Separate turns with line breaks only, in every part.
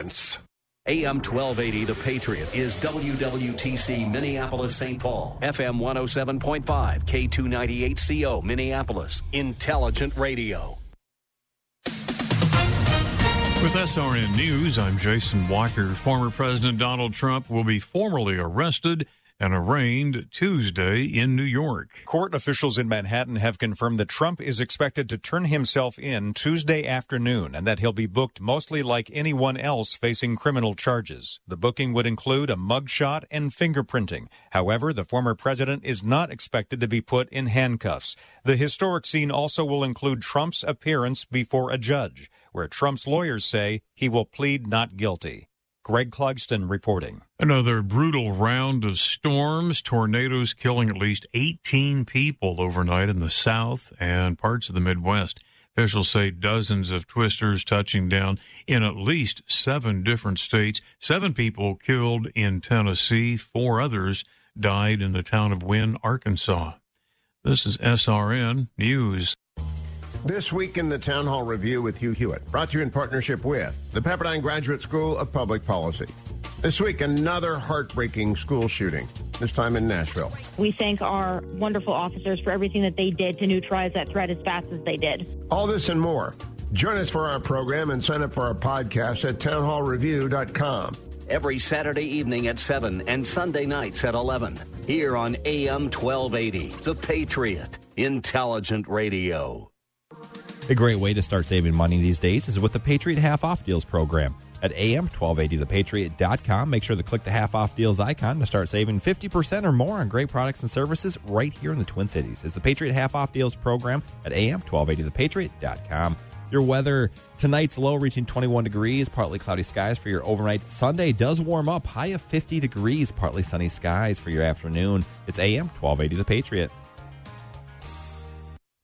AM 1280, The Patriot, is WWTC Minneapolis St. Paul, FM 107.5, K298CO Minneapolis, Intelligent Radio.
With SRN News, I'm Jason Walker. Former President Donald Trump will be formally arrested and arraigned Tuesday in New York.
Court officials in Manhattan have confirmed that Trump is expected to turn himself in Tuesday afternoon and that he'll be booked mostly like anyone else facing criminal charges. The booking would include a mugshot and fingerprinting. However, the former president is not expected to be put in handcuffs. The historic scene also will include Trump's appearance before a judge, where Trump's lawyers say he will plead not guilty. Greg Clugston reporting.
Another brutal round of storms, tornadoes killing at least 18 people overnight in the south and parts of the Midwest. Officials say dozens of twisters touching down in at least seven different states. Seven people killed in Tennessee, four others died in the town of Wynne, Arkansas. This is SRN News.
This week in the Town Hall Review with Hugh Hewitt, brought to you in partnership with the Pepperdine Graduate School of Public Policy. This week, another heartbreaking school shooting, this time in Nashville.
We thank our wonderful officers for everything that they did to neutralize that threat as fast as they did.
All this and more. Join us for our program and sign up for our podcast at townhallreview.com.
Every Saturday evening at 7 and Sunday nights at 11. Here on AM 1280, The Patriot, Intelligent Radio.
A great way to start saving money these days is with the Patriot Half Off Deals program. At am1280thepatriot.com, make sure to click the half off deals icon to start saving 50% or more on great products and services right here in the Twin Cities. It's the Patriot Half Off Deals program at am1280thepatriot.com. Your weather tonight's low reaching 21 degrees, partly cloudy skies for your overnight. Sunday does warm up, high of 50 degrees, partly sunny skies for your afternoon. It's AM 1280 The Patriot.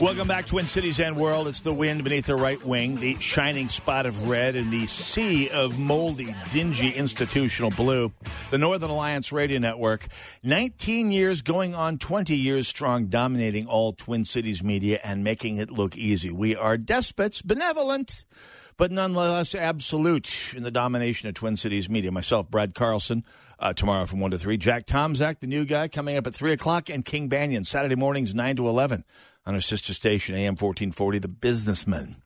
Welcome back, Twin Cities and World. It's the wind beneath the right wing, the shining spot of red, and the sea of moldy, dingy institutional blue. The Northern Alliance Radio Network, 19 years going on 20 years strong, dominating all Twin Cities media and making it look easy. We are despots, benevolent, but nonetheless absolute in the domination of Twin Cities media. Myself, Brad Carlson, uh, tomorrow from 1 to 3. Jack Tomczak, the new guy, coming up at 3 o'clock, and King Banaian, Saturday mornings, 9 to 11 on our sister station, AM 1440, The Businessman.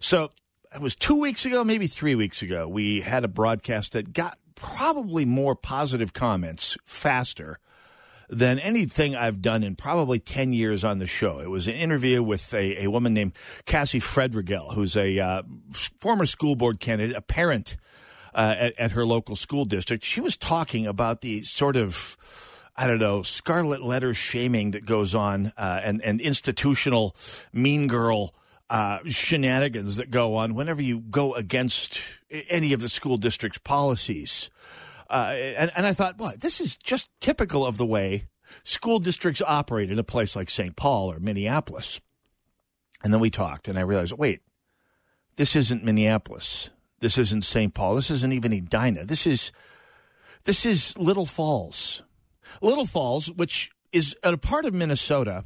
So it was two weeks ago, maybe three weeks ago, we had a broadcast that got probably more positive comments faster than anything I've done in probably 10 years on the show. It was an interview with a, a woman named Cassie Fredrigel, who's a uh, former school board candidate, a parent uh, at, at her local school district. She was talking about the sort of I don't know, scarlet letter shaming that goes on uh, and, and institutional mean girl uh, shenanigans that go on whenever you go against any of the school district's policies. Uh, and, and I thought, well, this is just typical of the way school districts operate in a place like St. Paul or Minneapolis. And then we talked, and I realized, wait, this isn't Minneapolis. This isn't St. Paul. This isn't even Edina. This is this is Little Falls. Little Falls, which is a part of Minnesota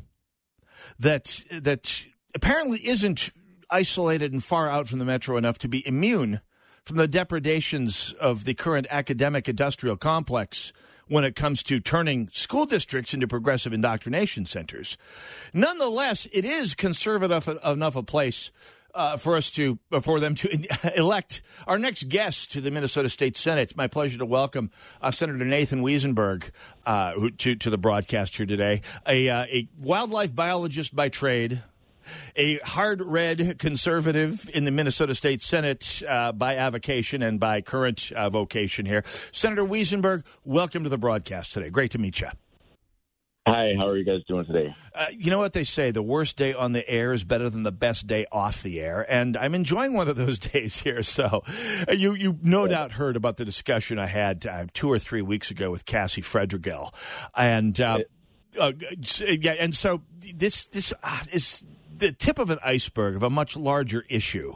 that that apparently isn't isolated and far out from the metro enough to be immune from the depredations of the current academic industrial complex when it comes to turning school districts into progressive indoctrination centers. Nonetheless, it is conservative enough a place uh, for us to uh, for them to elect our next guest to the Minnesota State Senate. It's my pleasure to welcome uh, Senator Nathan Wesenberg uh, to to the broadcast here today. A, uh, a wildlife biologist by trade, a hard red conservative in the Minnesota State Senate by avocation and by current vocation here. Senator Wesenberg, welcome to the broadcast today. Great to meet you.
Hi, how are you guys doing today?
Uh, you know what they say: the worst day on the air is better than the best day off the air, and I'm enjoying one of those days here. So, uh, you you no yeah. doubt heard about the discussion I had uh, two or three weeks ago with Cassie Fredrigel, and uh, uh, yeah, and so this this uh, is the tip of an iceberg of a much larger issue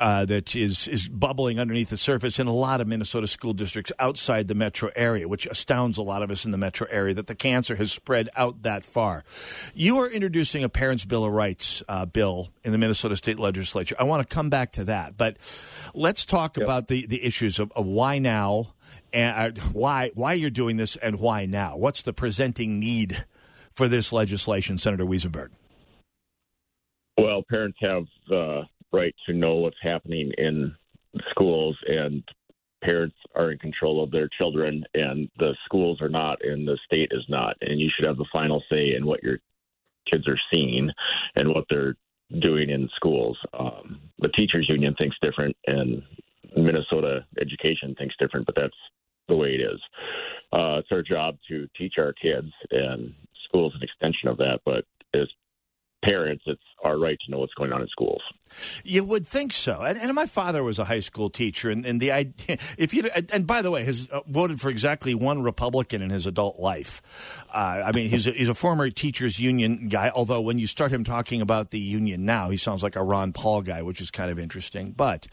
uh, that is is bubbling underneath the surface in a lot of Minnesota school districts outside the metro area, which astounds a lot of us in the metro area that the cancer has spread out that far. You are introducing a Parents' Bill of Rights uh, bill in the Minnesota State Legislature. I want to come back to that, but let's talk yep. about the, the issues of, of why now and uh, why why you're doing this and why now. What's the presenting need for this legislation, Senator Wesenberg?
Well, parents have uh, right to know what's happening in schools and parents are in control of their children and the schools are not and the state is not. And you should have the final say in what your kids are seeing and what they're doing in schools. Um, the teachers union thinks different and minnesota education thinks different but that's the way it is. Uh, it's our job to teach our kids and schools an extension of that but as parents, it's our right to know what's going on in schools.
You would think so. And, and my father was a high school teacher, and, and the idea, if you and by the way, has uh, voted for exactly one Republican in his adult life. Uh, I mean, he's a, he's a former teachers union guy. Although when you start him talking about the union now, he sounds like a Ron Paul guy, which is kind of interesting. But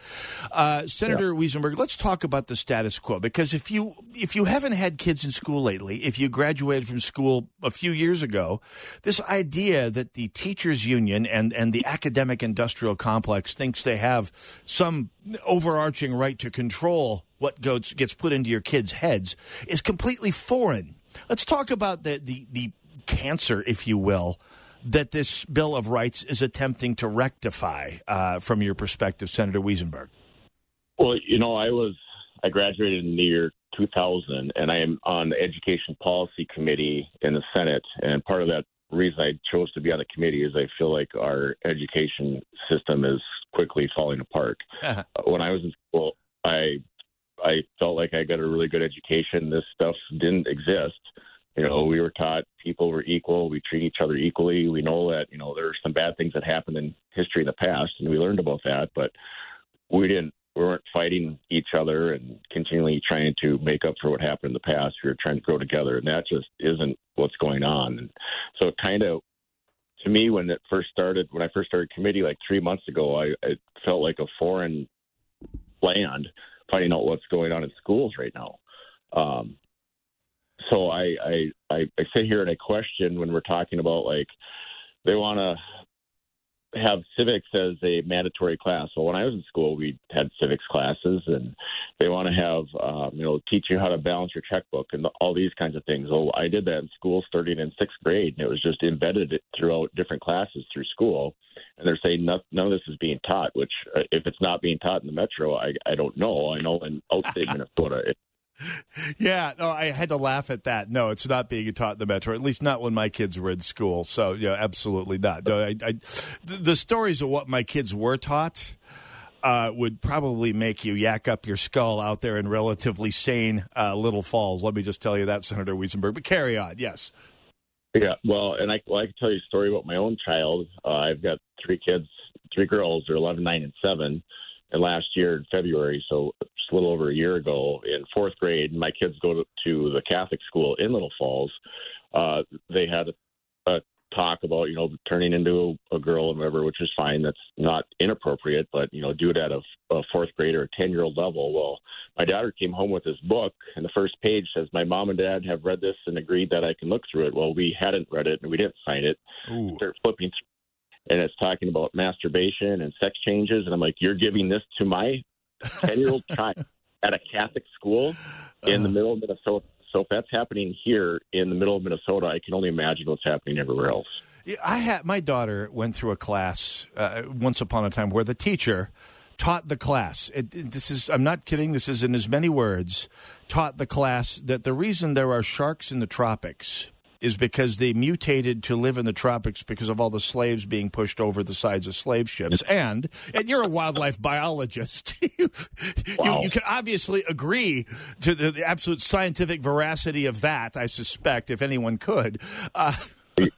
uh, Senator yeah. Wesenberg, let's talk about the status quo because if you if you haven't had kids in school lately, if you graduated from school a few years ago, this idea that the teachers union and and the academic industrial complex thinks they have some overarching right to control what goes, gets put into your kids' heads is completely foreign. Let's talk about the, the, the cancer, if you will, that this Bill of Rights is attempting to rectify uh, from your perspective, Senator Wesenberg.
Well, you know, I was I graduated in the year 2000, and I am on the Education Policy Committee in the Senate. And part of that reason I chose to be on the committee is I feel like our education system is quickly falling apart. Uh-huh. when I was in school, I I felt like I got a really good education. This stuff didn't exist. You know, we were taught people were equal. We treat each other equally. We know that you know there are some bad things that happened in history in the past, and we learned about that. But we didn't we weren't fighting each other and continually trying to make up for what happened in the past. We were trying to grow together, and that just isn't what's going on. And so, kind of, to me, when it first started, when I first started committee like three months ago, I it felt like a foreign land finding out what's going on in schools right now. Um, so I, I I I sit here and I question when we're talking about like they want to have civics as a mandatory class. So when I was in school, we had civics classes, and they want to have um, you know teach you how to balance your checkbook and all these kinds of things. So I did that in school starting in sixth grade, and it was just embedded throughout different classes through school. And they're saying none, none of this is being taught. Which, uh, if it's not being taught in the metro, I I don't know. I know in outstate Minnesota, it,
yeah, no, I had to laugh at that. No, it's not being taught in the metro, at least not when my kids were in school. So, yeah, absolutely not. No, I, I, the stories of what my kids were taught uh, would probably make you yak up your skull out there in relatively sane uh, Little Falls. Let me just tell you that, Senator Wesenberg. But carry on, yes.
Yeah, well, and I, well, I can tell you a story about my own child. Uh, I've got three kids, three girls. They're 11, 9, and 7 and last year in February, so just a little over a year ago, in fourth grade, my kids go to, to the Catholic school in Little Falls. Uh, they had a, a talk about you know turning into a, a girl and whatever, which is fine. That's not inappropriate, but you know do it at a, a fourth grade or a ten year old level. Well, my daughter came home with this book, and the first page says, "My mom and dad have read this and agreed that I can look through it." Well, we hadn't read it and we didn't sign it. Ooh. Start flipping and it's talking about masturbation and sex changes. And I'm like, you're giving this to my 10 year old child at a Catholic school in the middle of Minnesota. So if that's happening here in the middle of Minnesota, I can only imagine what's happening everywhere else.
I had my daughter went through a class uh, once upon a time where the teacher taught the class. It- this is I'm not kidding. This is in as many words. Taught the class that the reason there are sharks in the tropics is because they mutated to live in the tropics because of all the slaves being pushed over the sides of slave ships. And and you're a wildlife biologist. you, you, you can obviously agree to the, the absolute scientific veracity of that. I suspect, if anyone could. Uh,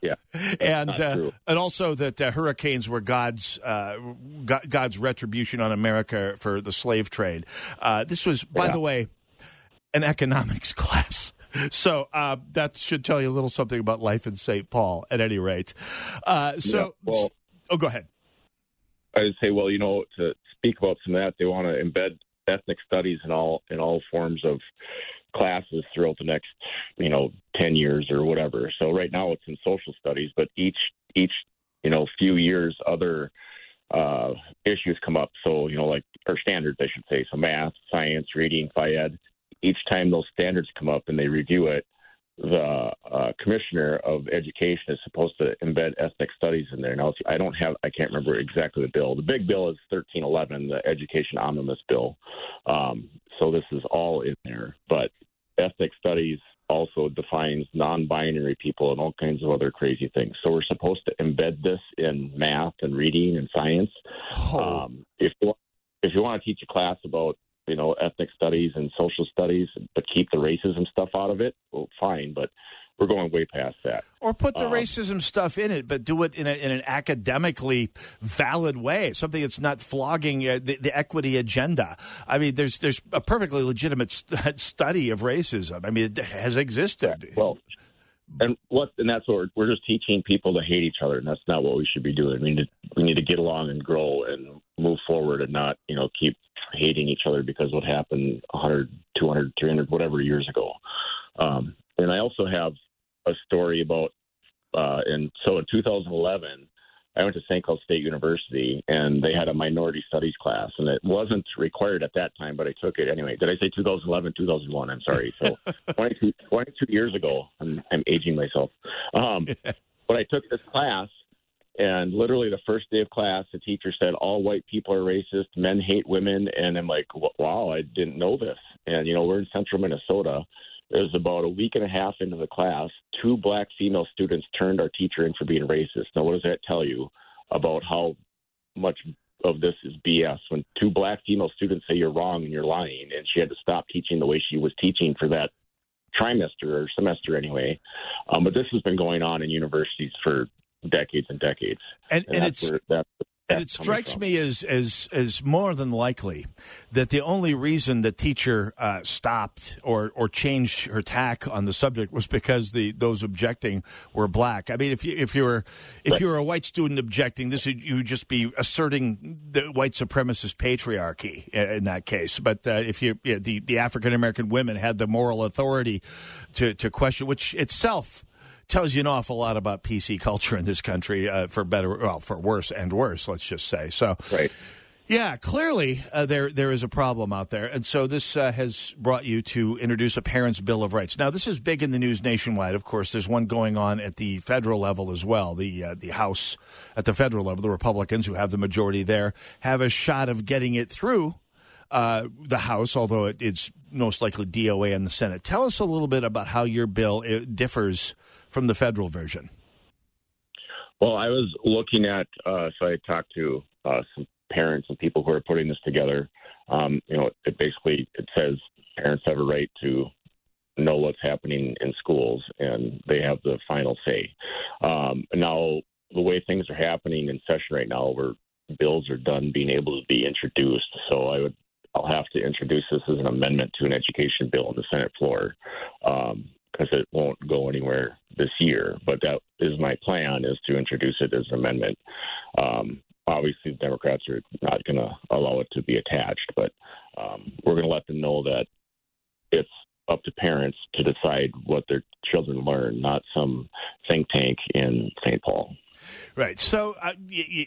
yeah,
and uh, and also that uh, hurricanes were God's uh, Go- God's retribution on America for the slave trade. Uh, this was, by
Yeah.
the way, an economics class. So uh, that should tell you a little something about life in St. Paul, at any rate. Uh, so,
Yeah, well-
oh, go ahead.
I would say, well, you know, to speak about some of that, they want to embed ethnic studies in all in all forms of classes throughout the next, you know, ten years or whatever. So right now it's in social studies, but each each you know few years other uh, issues come up. So you know, like or standards, I should say. So math, science, reading, phy ed. Each time those standards come up and they review it, the uh, commissioner of education is supposed to embed ethnic studies in there. Now, I don't have, I can't remember exactly the bill. The big bill is 1311, the education omnibus bill. Um, so this is all in there. But ethnic studies also defines non-binary people and all kinds of other crazy things. So we're supposed to embed this in math and reading and science. Um, if you, if you want to teach a class about you know ethnic studies and social studies, but keep the racism stuff out of it, well, fine. But we're going way past that.
Or put the
Um,
racism stuff in it, but do it in, a, in an academically valid way, something that's not flogging uh, the, the equity agenda. I mean, there's there's a perfectly legitimate st- study of racism. I mean, it has existed.
Well, and what and that's what we're, we're just teaching people to hate each other, and that's not what we should be doing. We need to we need to get along and grow and move forward, and not you know keep hating each other because what happened 100, 200, 300, whatever years ago. Um, and I also have a story about, uh, and so in 2011. I went to St. Cloud State University, and they had a minority studies class, and it wasn't required at that time, but I took it anyway. Did I say 2011, 2001? I'm sorry. So 22, 22 years ago. I'm, I'm aging myself. Um, but I took this class, and literally the first day of class, the teacher said, All white people are racist, men hate women. And I'm like, Wow, I didn't know this. And, you know, we're in central Minnesota. It was about a week and a half into the class. Two black female students turned our teacher in for being racist. Now, what does that tell you about how much of this is BS? When two black female students say you're wrong and you're lying, and she had to stop teaching the way she was teaching for that trimester or semester anyway. Um, but this has been going on in universities for decades and decades.
And- and
that's
it's-
where that's,
And it strikes
from.
me as, as as more than likely that the only reason the teacher uh, stopped or or changed her tack on the subject was because the those objecting were black. I mean, if you if you were if you were a white student objecting, this would you would just be asserting the white supremacist patriarchy i- in that case. But uh, if you yeah, the the African American women had the moral authority to to question, which itself tells you an awful lot about PC culture in this country, uh, for better, well, for worse and worse. Let's just say so.
Right.
Yeah, clearly uh, there there is a problem out there, and so this uh, has brought you to introduce a Parents' Bill of Rights. Now, this is big in the news nationwide. Of course, there's one going on at the federal level as well. The uh, the House at the federal level, the Republicans who have the majority there have a shot of getting it through uh, the House, although it, it's most likely DOA in the Senate. Tell us a little bit about how your bill differs from the federal version.
Well, I was looking at, uh, so I talked to uh, some parents and people who are putting this together. Um, you know, it basically it says parents have a right to know what's happening in schools, and they have the final say. Um, now, the way things are happening in session right now, where bills are done being able to be introduced, so I would I'll have to introduce this as an amendment to an education bill on the Senate floor. Um, because it won't go anywhere this year. But that is my plan: is to introduce it as an amendment. Um, obviously, the Democrats are not going to allow it to be attached, but um, we're going to let them know that it's up to parents to decide what their children learn, not some think tank in St. Paul.
Right. So, uh,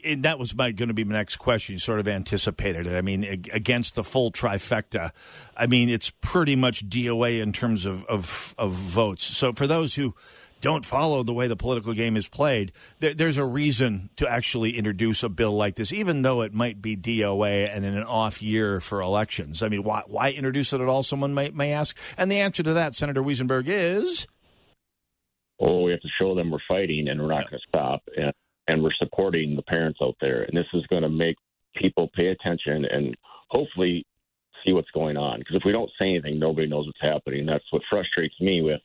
and that was going to be my next question. You sort of anticipated it. I mean, ag- against the full trifecta, I mean, it's pretty much DOA in terms of, of, of votes. So, for those who don't follow the way the political game is played, there, there's a reason to actually introduce a bill like this, even though it might be DOA and in an off year for elections. I mean, why, why introduce it at all? Someone may, may ask. And the answer to that, Senator Wesenberg, is
well, we have to show them we're fighting and we're not going to stop, and, and we're supporting the parents out there. And this is going to make people pay attention and hopefully see what's going on. Because if we don't say anything, nobody knows what's happening. That's what frustrates me with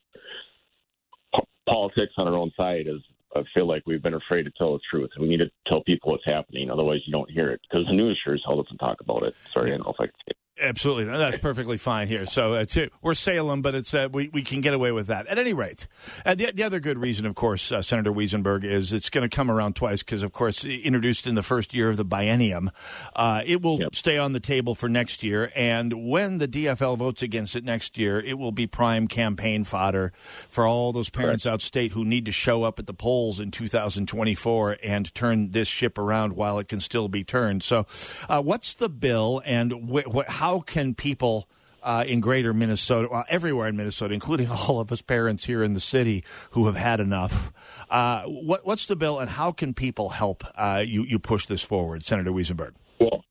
politics on our own side. Is I feel like we've been afraid to tell the truth. We need to tell people what's happening. Otherwise, you don't hear it because the news sure as hell doesn't talk about it. Sorry, I don't know if I can say it.
Absolutely, no, that's perfectly fine here. So it's it. we're Salem, but it's uh, we we can get away with that. At any rate, uh, the the other good reason, of course, uh, Senator Wesenberg is it's going to come around twice because, of course, introduced in the first year of the biennium, uh, it will yep. stay on the table for next year. And when the DFL votes against it next year, it will be prime campaign fodder for all those parents Correct. outstate who need to show up at the polls in 2024 and turn this ship around while it can still be turned. So, uh, what's the bill and wh- wh- how how can people uh, in greater Minnesota, well, everywhere in Minnesota, including all of us parents here in the city who have had enough. Uh, what, what's the bill, and how can people help uh, you, you push this forward, Senator Wesenberg?
Well,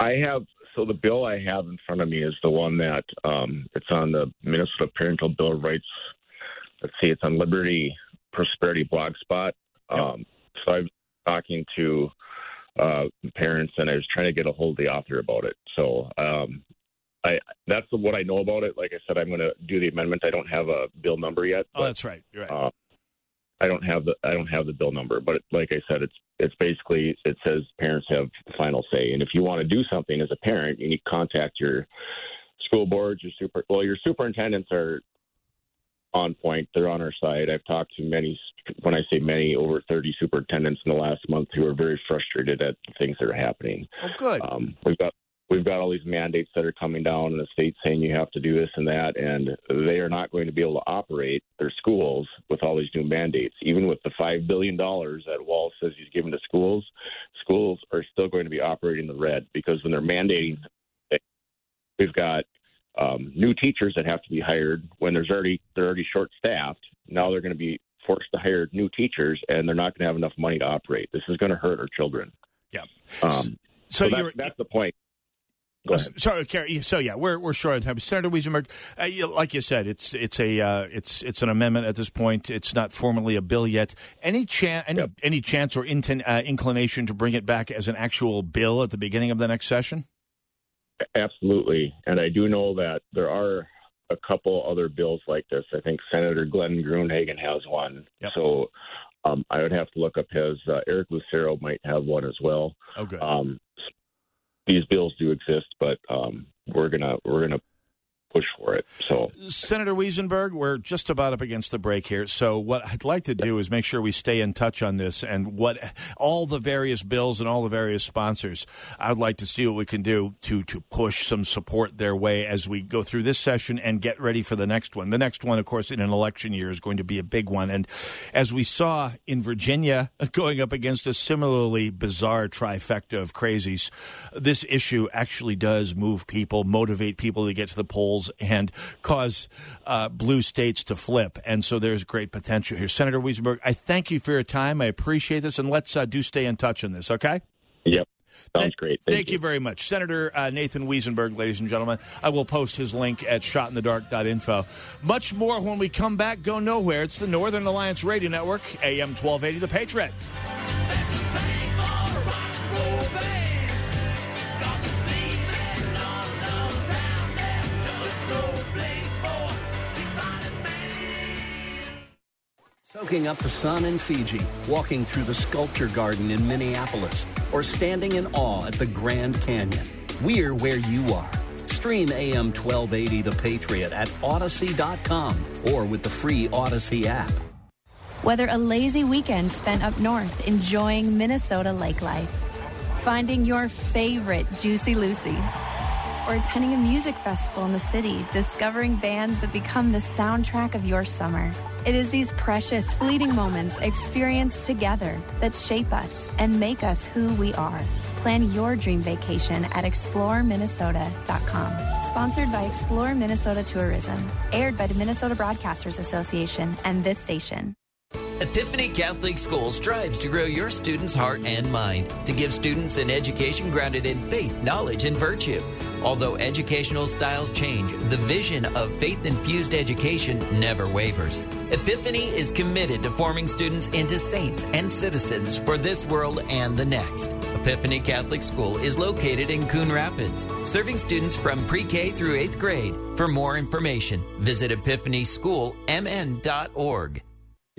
I have so the bill I have in front of me is the one that um, it's on the Minnesota Parental Bill of Rights. Let's see, it's on Liberty Prosperity Blogspot. Um, so I'm talking to uh, parents, and I was trying to get a hold of the author about it. So um, I that's what I know about it. Like I said, I'm going to do the amendment. I don't have a bill number yet.
Oh, that's right. You're right. Uh,
I don't have the I don't have the bill number, but like I said, it's it's basically it says parents have the final say, and if you want to do something as a parent, you need to contact your school boards, your super well, your superintendents are on point. They're on our side. I've talked to many, when I say many, over 30 superintendents in the last month who are very frustrated at the things that are happening.
Oh, good.
Um, we've got we've got all these mandates that are coming down in the state saying you have to do this and that, and they are not going to be able to operate their schools with all these new mandates. Even with the five billion dollars that Walz says he's given to schools, schools are still going to be operating the red because when they're mandating, we've got um, new teachers that have to be hired when there's already they're already short staffed. Now they're going to be forced to hire new teachers, and they're not going to have enough money to operate. This is going to hurt our children.
Yeah.
Um, so, so that's, that's the point. Ahead.
Sorry, Carrie. So yeah, we're we're short on time. Senator Wesenberg, uh, you, like you said, it's it's a uh, it's it's an amendment at this point. It's not formally a bill yet. Any chance any, yep. any chance or inten, uh, inclination to bring it back as an actual bill at the beginning of the next session?
Absolutely. And I do know that there are a couple other bills like this. I think Senator Glenn Gruenhagen has one.
Yep.
So um, I would have to look up his. Uh, Eric Lucero might have one as well.
Oh, good.
Um, these bills do exist, but um, we're gonna we're gonna push for it. So,
Senator Wesenberg, we're just about up against the break here. So, what I'd like to do is make sure we stay in touch on this and what all the various bills and all the various sponsors. I'd like to see what we can do to to push some support their way as we go through this session and get ready for the next one. The next one, of course, in an election year is going to be a big one. And as we saw in Virginia, going up against a similarly bizarre trifecta of crazies, this issue actually does move people, motivate people to get to the polls polls and cause uh, blue states to flip. And so there's great potential here. Senator Wesenberg, I thank you for your time. I appreciate this, and let's uh, do stay in touch on this, okay?
Yep. Sounds great.
Thank, thank
you.
you. very much. Senator uh, Nathan Wesenberg, ladies and gentlemen. I will post his link at shotinthedark.info. Much more when we come back. Go nowhere. It's the Northern Alliance Radio Network, AM 1280, The Patriot.
Soaking up the sun in Fiji, walking through the sculpture garden in Minneapolis, or standing in awe at the Grand Canyon. We're where you are. Stream AM 1280 The Patriot at Odyssey.com or with the free Odyssey app.
Whether a lazy weekend spent up north enjoying Minnesota lake life, finding your favorite Juicy Lucy, or attending a music festival in the city, discovering bands that become the soundtrack of your summer. It is these precious, fleeting moments experienced together that shape us and make us who we are. Plan your dream vacation at exploreminnesota.com. Sponsored by Explore Minnesota Tourism. Aired by the Minnesota Broadcasters Association and this station.
Epiphany Catholic School strives to grow your students' heart and mind, to give students an education grounded in faith, knowledge, and virtue. Although educational styles change, the vision of faith infused education never wavers. Epiphany is committed to forming students into saints and citizens for this world and the next. Epiphany Catholic School is located in Coon Rapids, serving students from pre K through eighth grade. For more information, visit epiphanyschoolmn.org.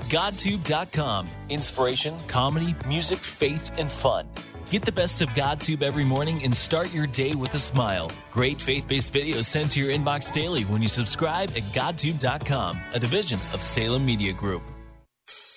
GodTube.com. Inspiration, comedy, music, faith, and fun. Get the best of GodTube every morning and start your day with a smile. Great faith based videos sent to your inbox daily when you subscribe at GodTube.com, a division of Salem Media Group.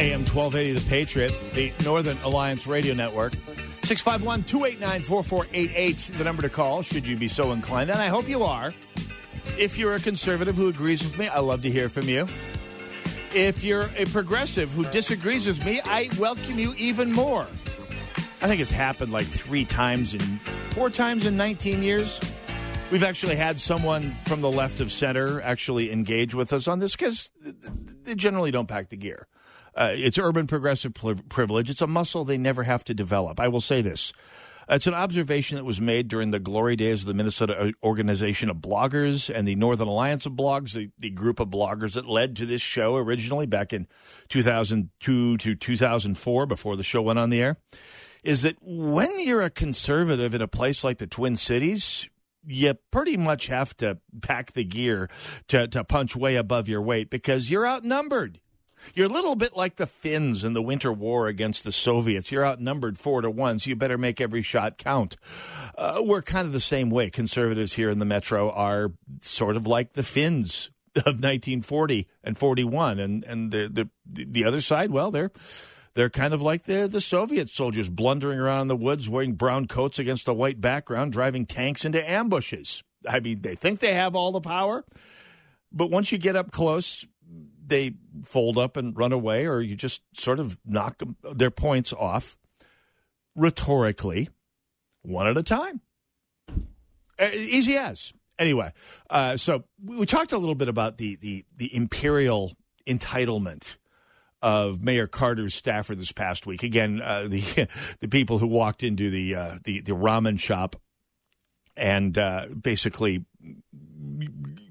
AM 1280 The Patriot, the Northern Alliance Radio Network. 651 289 4488, the number to call, should you be so inclined. And I hope you are. If you're a conservative who agrees with me, I love to hear from you. If you're a progressive who disagrees with me, I welcome you even more. I think it's happened like three times in four times in 19 years. We've actually had someone from the left of center actually engage with us on this because they generally don't pack the gear. Uh, it's urban progressive privilege. It's a muscle they never have to develop. I will say this. It's an observation that was made during the glory days of the Minnesota Organization of Bloggers and the Northern Alliance of Blogs, the, the group of bloggers that led to this show originally back in 2002 to 2004 before the show went on the air. Is that when you're a conservative in a place like the Twin Cities, you pretty much have to pack the gear to, to punch way above your weight because you're outnumbered. You're a little bit like the Finns in the Winter War against the Soviets. You're outnumbered four to one, so you better make every shot count. Uh, we're kind of the same way. Conservatives here in the metro are sort of like the Finns of 1940 and 41, and and the the the other side, well, they're they're kind of like the the Soviet soldiers blundering around in the woods wearing brown coats against a white background, driving tanks into ambushes. I mean, they think they have all the power, but once you get up close, they fold up and run away, or you just sort of knock them, their points off rhetorically, one at a time. Uh, easy as. Anyway, uh, so we talked a little bit about the, the, the imperial entitlement of Mayor Carter's staffer this past week. Again, uh, the the people who walked into the uh, the, the ramen shop and uh, basically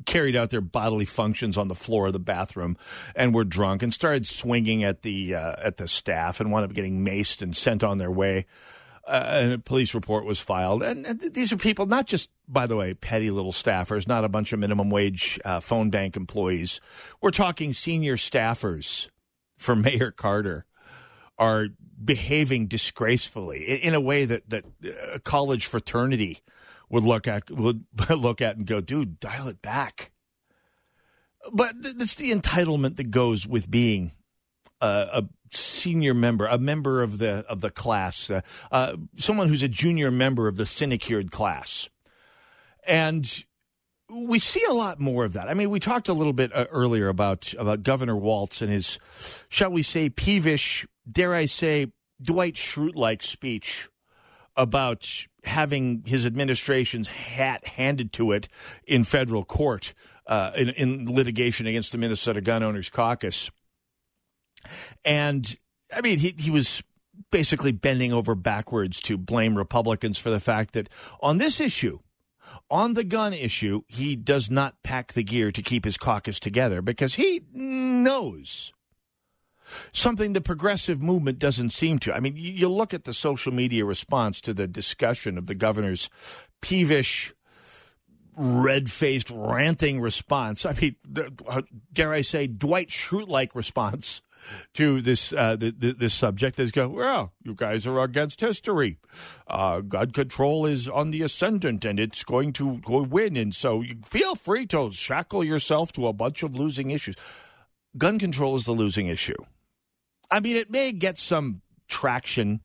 carried out their bodily functions on the floor of the bathroom and were drunk and started swinging at the uh, at the staff and wound up getting maced and sent on their way. Uh, and a police report was filed. And, and, these are people, not just, by the way, petty little staffers, not a bunch of minimum wage uh, phone bank employees. We're talking senior staffers for Mayor Carter are behaving disgracefully in, in a way that that a college fraternity would look at would look at and go, "Dude, dial it back." But th- that's the entitlement that goes with being a senior member, a member of the of the class, uh, uh, someone who's a junior member of the sinecure class, and we see a lot more of that. I mean, we talked a little bit uh, earlier about about Governor Walz and his, shall we say, peevish, dare I say, Dwight Schrute like speech about having his administration's hat handed to it in federal court uh, in, in litigation against the Minnesota Gun Owners Caucus. And I mean, he, he was basically bending over backwards to blame Republicans for the fact that on this issue, on the gun issue, he does not pack the gear to keep his caucus together because he knows something the progressive movement doesn't seem to. I mean, you look at the social media response to the discussion of the governor's peevish, red faced, ranting response. I mean, dare I say, Dwight Schrute like response to this uh, the, the, this subject is go, well, you guys are against history. Uh, gun control is on the ascendant and it's going to win. And so you feel free to shackle yourself to a bunch of losing issues. Gun control is the losing issue. I mean, it may get some traction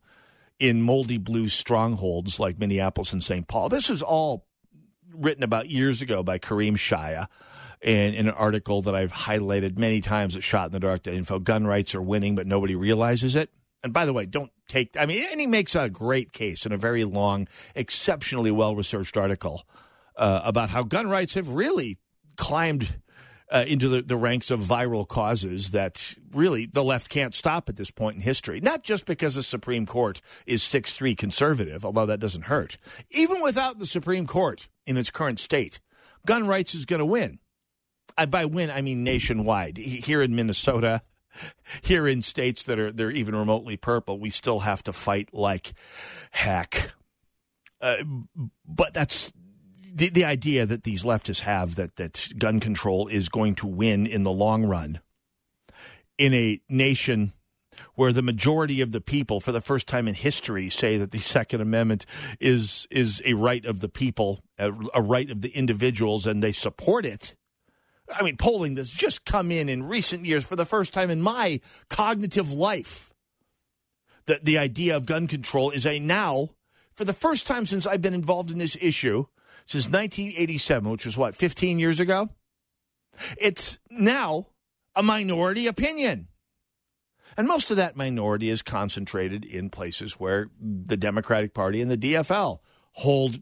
in moldy blue strongholds like Minneapolis and St. Paul. This is all written about years ago by Kareem Shaya in, in, an article that I've highlighted many times at Shot in the Dark that info. Gun rights are winning, but nobody realizes it. And by the way, don't take, I mean, and he makes a great case in a very long, exceptionally well researched article uh, about how gun rights have really climbed uh, into the, the ranks of viral causes that really the left can't stop at this point in history. Not just because the Supreme Court is 6 3 conservative, although that doesn't hurt. Even without the Supreme Court in its current state, gun rights is going to win. I, by win, I mean nationwide. Here in Minnesota, here in states that are they're even remotely purple, we still have to fight like heck. Uh, but that's the the idea that these leftists have that that gun control is going to win in the long run in a nation where the majority of the people, for the first time in history, say that the Second Amendment is is a right of the people, a, a right of the individuals, and they support it. I mean, polling that's just come in in recent years for the first time in my cognitive life. that the idea of gun control is a now, for the first time since I've been involved in this issue, since 1987, which was what, 15 years ago? It's now a minority opinion. And most of that minority is concentrated in places where the Democratic Party and the DFL hold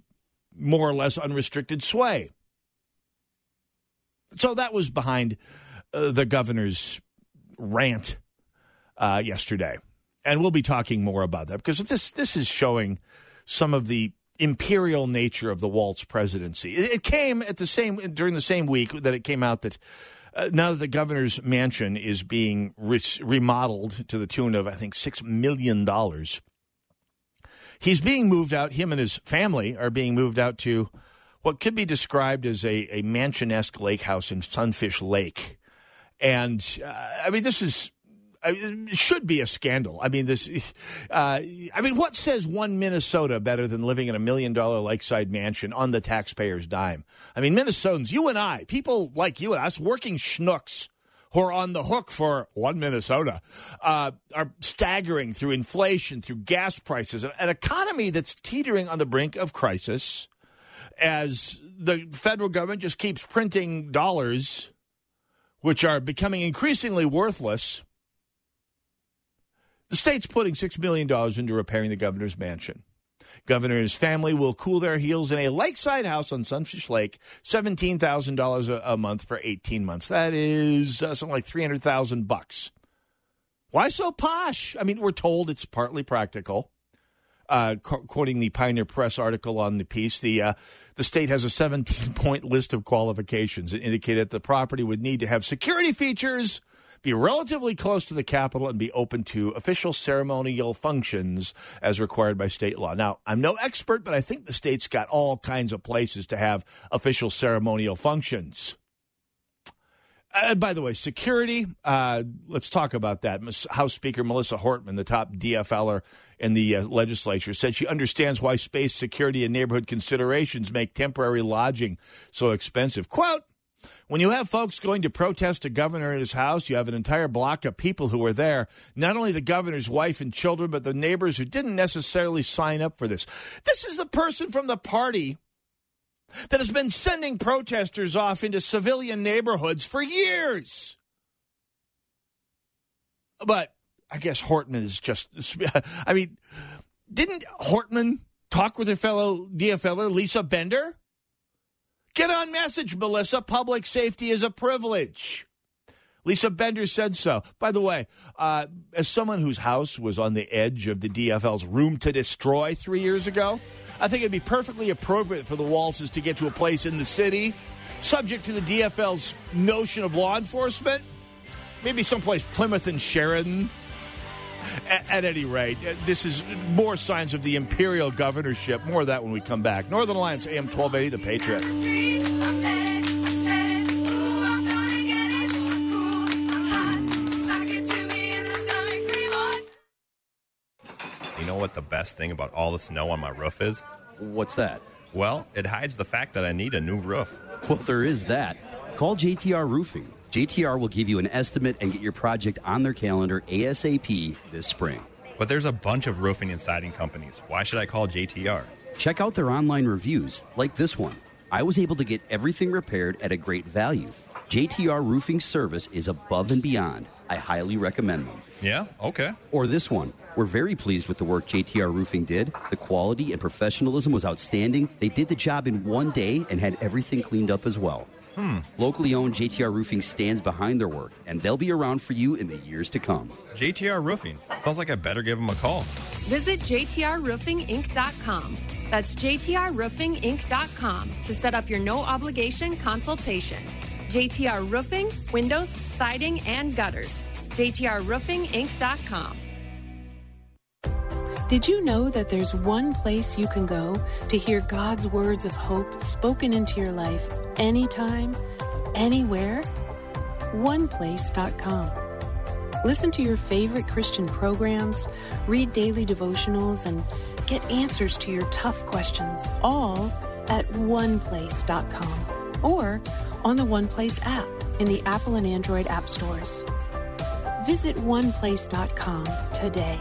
more or less unrestricted sway. So that was behind uh, the governor's rant uh, yesterday. And we'll be talking more about that because this this is showing some of the imperial nature of the Walz presidency. It, came at the same during the same week that it came out that uh, now that the governor's mansion is being re- remodeled to the tune of I think six million dollars, he's being moved out. Him and his family are being moved out to what could be described as a, a mansion-esque lake house in Sunfish Lake. And uh, I mean, this is it should be a scandal. I mean, this. Uh, I mean, what says one Minnesota better than living in a million dollar lakeside mansion on the taxpayer's dime? I mean, Minnesotans, you and I, people like you and us, working schnooks who are on the hook for one Minnesota, uh, are staggering through inflation, through gas prices, an economy that's teetering on the brink of crisis as the federal government just keeps printing dollars, which are becoming increasingly worthless. The state's putting $6 million into repairing the governor's mansion. Governor and his family will cool their heels in a lakeside house on Sunfish Lake, $17,000 a month for 18 months. That is uh, something like 300,000 bucks. Why so posh? I mean, we're told it's partly practical uh, quoting the Pioneer Press article on the piece, the uh, the state has a 17 point list of qualifications. It indicated the property would need to have security features, be relatively close to the Capitol, and be open to official ceremonial functions as required by state law. Now, I'm no expert, but I think the state's got all kinds of places to have official ceremonial functions. Uh, by the way, security. Uh, let's talk about that. House Speaker Melissa Hortman, the top DFLer in the uh, legislature, said she understands why space security and neighborhood considerations make temporary lodging so expensive. Quote. When you have folks going to protest a governor in his house, you have an entire block of people who are there. Not only the governor's wife and children, but the neighbors who didn't necessarily sign up for this. This is the person from the party that has been sending protesters off into civilian neighborhoods for years. But I guess Hortman is just, I mean, didn't Hortman talk with her fellow DFLer, Lisa Bender? Get on message, Melissa. Public safety is a privilege. Lisa Bender said so. By the way, uh, as someone whose house was on the edge of the DFL's room to destroy three years ago, I think it'd be perfectly appropriate for the Walzes to get to a place in the city, subject to the DFL's notion of law enforcement. Maybe someplace Plymouth and Sheridan. At, at, any rate, uh, this is more signs of the imperial governorship. More of that when we come back. Northern Alliance AM 1280, The Patriot.
You know what the best thing about all the snow on my roof is?
What's that?
Well, it hides the fact that I need a new roof.
Well, there is that. Call JTR Roofing. JTR will give you an estimate and get your project on their calendar ASAP this spring.
But there's a bunch of roofing and siding companies. Why should I call JTR?
Check out their online reviews, like this one. I was able to get everything repaired at a great value. JTR Roofing Service is above and beyond. I highly recommend them.
Yeah, okay.
Or this one. We're very pleased with the work JTR Roofing did. The quality and professionalism was outstanding. They did the job in one day and had everything cleaned up as well.
Hmm.
Locally owned JTR Roofing stands behind their work, and they'll be around for you in the years to come.
JTR Roofing. Sounds like I better give them a call.
Visit JTRRoofingInc.com. That's JTRRoofingInc.com to set up your no obligation consultation. JTR Roofing, windows, siding, and gutters. JTRRoofingInc.com.
Did you know that there's one place you can go to hear God's words of hope spoken into your life anytime, anywhere? OnePlace.com. Listen to your favorite Christian programs, read daily devotionals, and get answers to your tough questions all at OnePlace.com or on the OnePlace app in the Apple and Android app stores. Visit OnePlace.com today.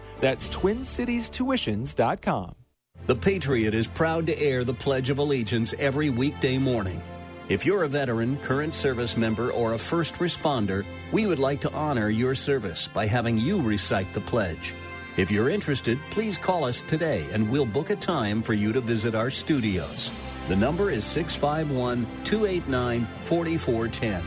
That's TwinCitiesTuitions.com.
The Patriot is proud to air the Pledge of Allegiance every weekday morning. If you're a veteran, current service member, or a first responder, we would like to honor your service by having you recite the pledge. If you're interested, please call us today and we'll book a time for you to visit our studios. The number is 651 289 4410.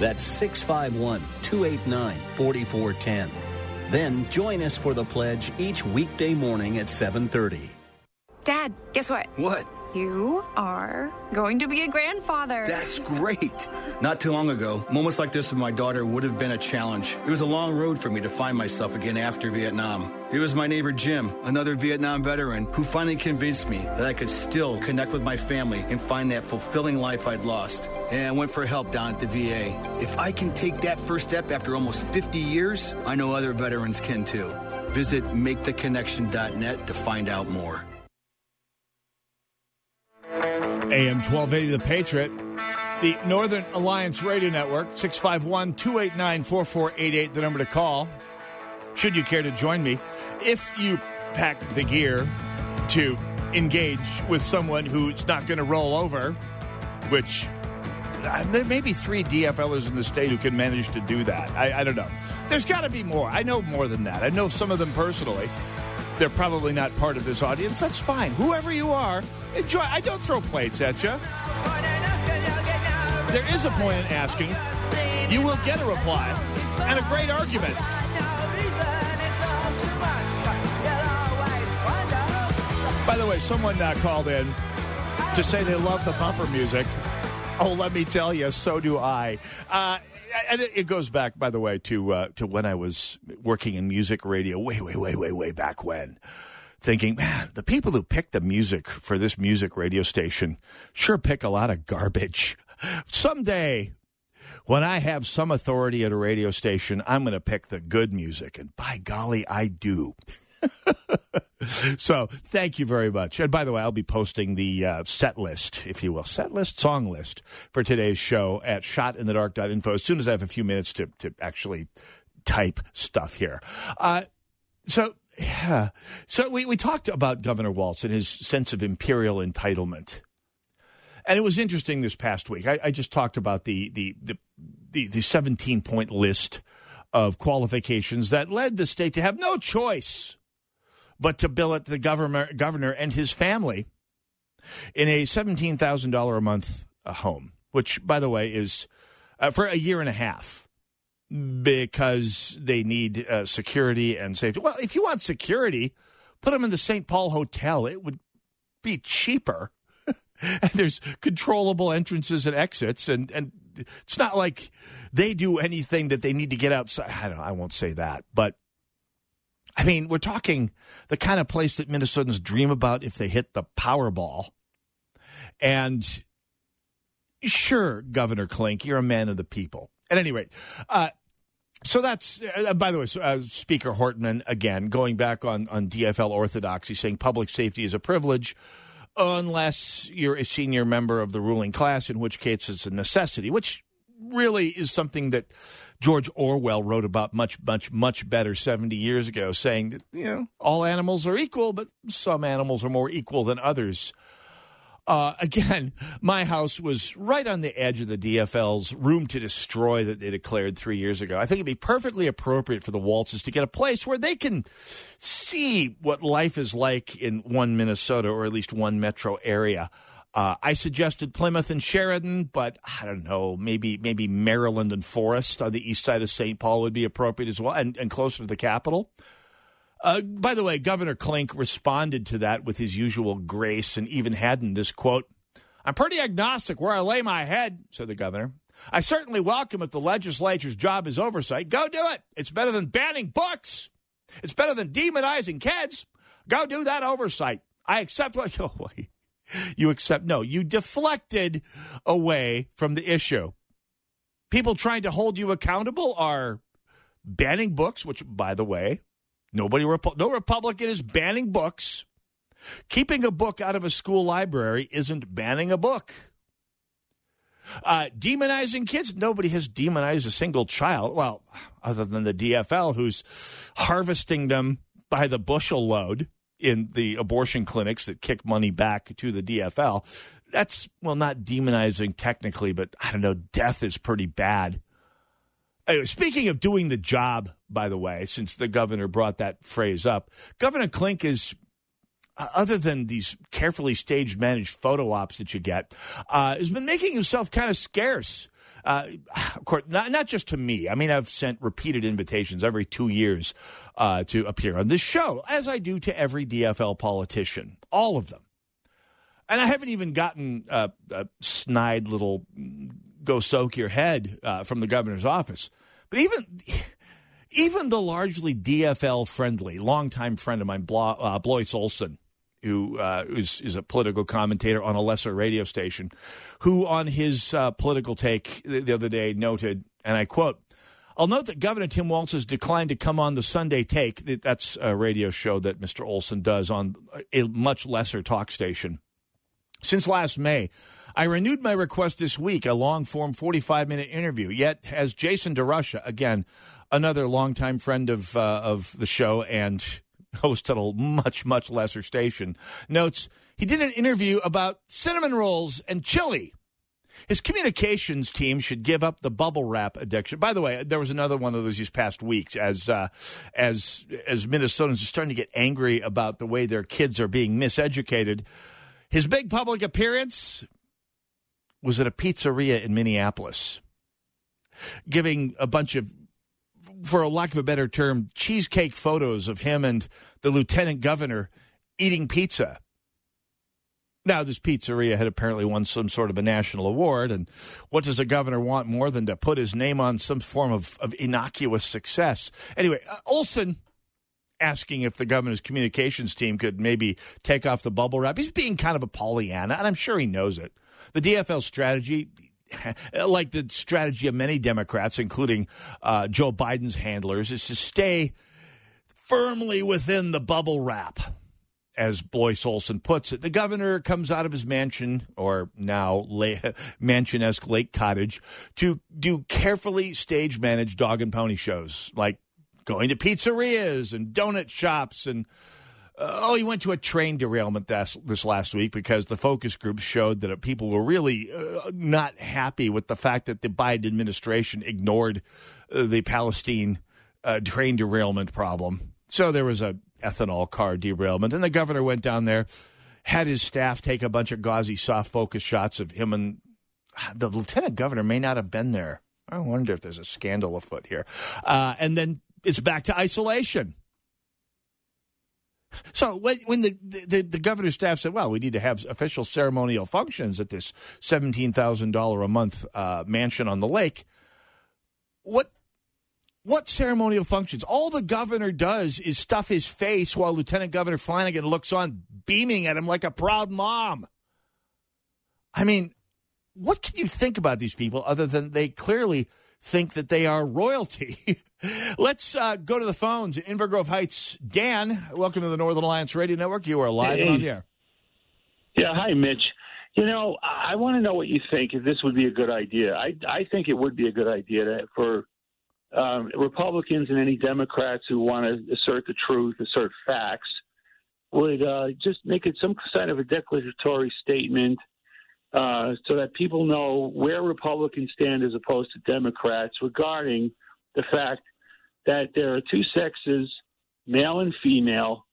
That's 651 289 4410. Then join us for the pledge each weekday morning at 7:30.
Dad, guess what?
What?
You are going to be a grandfather.
That's great. Not too long ago, moments like this with my daughter would have been a challenge. It was a long road for me to find myself again after Vietnam. It was my neighbor Jim, another Vietnam veteran, who finally convinced me that I could still connect with my family and find that fulfilling life I'd lost. And I went for help down at the VA. If I can take that first step after almost 50 years, I know other veterans can too. Visit maketheconnection.net to find out more.
AM 1280 The Patriot, the Northern Alliance Radio Network, 651 289 4488, the number to call. Should you care to join me, if you pack the gear to engage with someone who's not going to roll over, which uh, there may be three DFLers in the state who can manage to do that. I, I don't know. There's got to be more. I know more than that. I know some of them personally. They're probably not part of this audience. That's fine. Whoever you are, enjoy. I don't throw plates at you. There is a point in asking. You will get a reply. and a great argument. By the way, someone uh, called in to say they love the bumper music. Oh, let me tell you, so do I. Uh, and it goes back, by the way, to uh, to when I was working in music radio, way, way, way, way, way back when. Thinking, man, the people who pick the music for this music radio station sure pick a lot of garbage. Someday, when I have some authority at a radio station, I'm going to pick the good music, and by golly, I do. so thank you very much. And by the way, I'll be posting the uh, set list, if you will, set list, song list for today's show at shotinthedark.info as soon as I have a few minutes to, to actually type stuff here. Uh, so, yeah. So we, we talked about Governor Walz and his sense of imperial entitlement. And it was interesting this past week. I, I just talked about the, the, the, the, the 17 point list of qualifications that led the state to have no choice but to billet the governor, governor and his family in a $17,000 a month uh, home, which, by the way, is uh, for a year and a half because they need uh, security and safety. Well, if you want security, put them in the St. Paul Hotel. It would be cheaper. and there's controllable entrances and exits, and, and it's not like they do anything that they need to get outside. I don't. I won't say that, but I mean, we're talking the kind of place that Minnesotans dream about if they hit the Powerball. And sure, Governor Klink, you're a man of the people. At any rate, uh, so that's, uh, by the way, uh, Speaker Hortman, again, going back on, on DFL orthodoxy, saying public safety is a privilege unless you're a senior member of the ruling class, in which case it's a necessity, which really is something that George Orwell wrote about much, much, much better 70 years ago, saying that, you know, all animals are equal, but some animals are more equal than others. Uh, again, my house was right on the edge of the DFL's room to destroy that they declared three years ago. I think it'd be perfectly appropriate for the Walzes to get a place where they can see what life is like in one Minnesota or at least one metro area. Uh, I suggested Plymouth and Sheridan, but I don't know, maybe maybe Maryland and Forest on the east side of St. Paul would be appropriate as well, and, and closer to the capital. Uh, by the way, Governor Klink responded to that with his usual grace and even had in this quote I'm pretty agnostic where I lay my head, said the governor. I certainly welcome if the legislature's job is oversight. Go do it. It's better than banning books. It's better than demonizing kids. Go do that oversight. I accept what oh, you accept. No, you deflected away from the issue. People trying to hold you accountable are banning books, which, by the way, nobody, no Republican is banning books. Keeping a book out of a school library isn't banning a book. Uh, demonizing kids, nobody has demonized a single child. Well, other than the DFL, who's harvesting them by the bushel load in the abortion clinics that kick money back to the DFL. That's, well, not demonizing technically, but I don't know, death is pretty bad. Anyway, speaking of doing the job, by the way, since the governor brought that phrase up, Governor Klink is, uh, other than these carefully staged, managed photo ops that you get, uh, has been making himself kind of scarce. Uh, of course, not, not just to me. I mean, I've sent repeated invitations every two years uh, to appear on this show, as I do to every DFL politician, all of them. And I haven't even gotten a, a snide little go soak your head uh, from the governor's office. But even even the largely DFL friendly, longtime friend of mine, Blo- uh, Blois Olson, who uh, is, is a political commentator on a lesser radio station, who on his uh, political take the other day noted, and I quote, I'll note that Governor Tim Walz has declined to come on the Sunday Take. That's a radio show that Mr. Olson does on a much lesser talk station. Since last May, I renewed my request this week, a long form 45 minute interview. Yet, as Jason DeRusha, again, another longtime friend of, uh, of the show and host at a much, much lesser station, notes, he did an interview about cinnamon rolls and chili. His communications team should give up the bubble wrap addiction. By the way, there was another one of those these past weeks as uh, as as Minnesotans are starting to get angry about the way their kids are being miseducated. His big public appearance was at a pizzeria in Minneapolis, giving a bunch of for a lack of a better term, cheesecake photos of him and the lieutenant governor eating pizza. Now, this pizzeria had apparently won some sort of a national award, and what does a governor want more than to put his name on some form of, of innocuous success? Anyway, uh, Olson asking if the governor's communications team could maybe take off the bubble wrap. He's being kind of a Pollyanna, and I'm sure he knows it. The DFL strategy, like the strategy of many Democrats, including uh, Joe Biden's handlers, is to stay firmly within the bubble wrap as Blois Olson puts it. The governor comes out of his mansion, or now mansion esque lake cottage, to do carefully stage managed dog and pony shows, like going to pizzerias and donut shops. And oh, he went to a train derailment this, this last week because the focus groups showed that people were really uh, not happy with the fact that the Biden administration ignored uh, the Palestine uh, train derailment problem. So there was a ethanol car derailment. And the governor went down there, had his staff take a bunch of gauzy soft focus shots of him and the lieutenant governor may not have been there. I wonder if there's a scandal afoot here. Uh, and then it's back to isolation. So when, the, the, the governor's staff said, "Well, we need to have official ceremonial functions at this seventeen thousand dollar a month uh, mansion on the lake," what what ceremonial functions? All the governor does is stuff his face while Lieutenant Governor Flanagan looks on, beaming at him like a proud mom. I mean, what can you think about these people other than they clearly think that they are royalty? Let's uh, go to the phones. Inver Grove Heights, Dan, welcome to the Northern Alliance Radio Network. You are live hey. on the air.
Yeah, hi, Mitch. You know, I want to know what you think if this would be a good idea. I I think it would be a good idea to, for um, Republicans and any Democrats who want to assert the truth, assert facts, would uh, just make it some kind of a declaratory statement uh, so that people know where Republicans stand as opposed to Democrats regarding the fact that there are two sexes, male and female,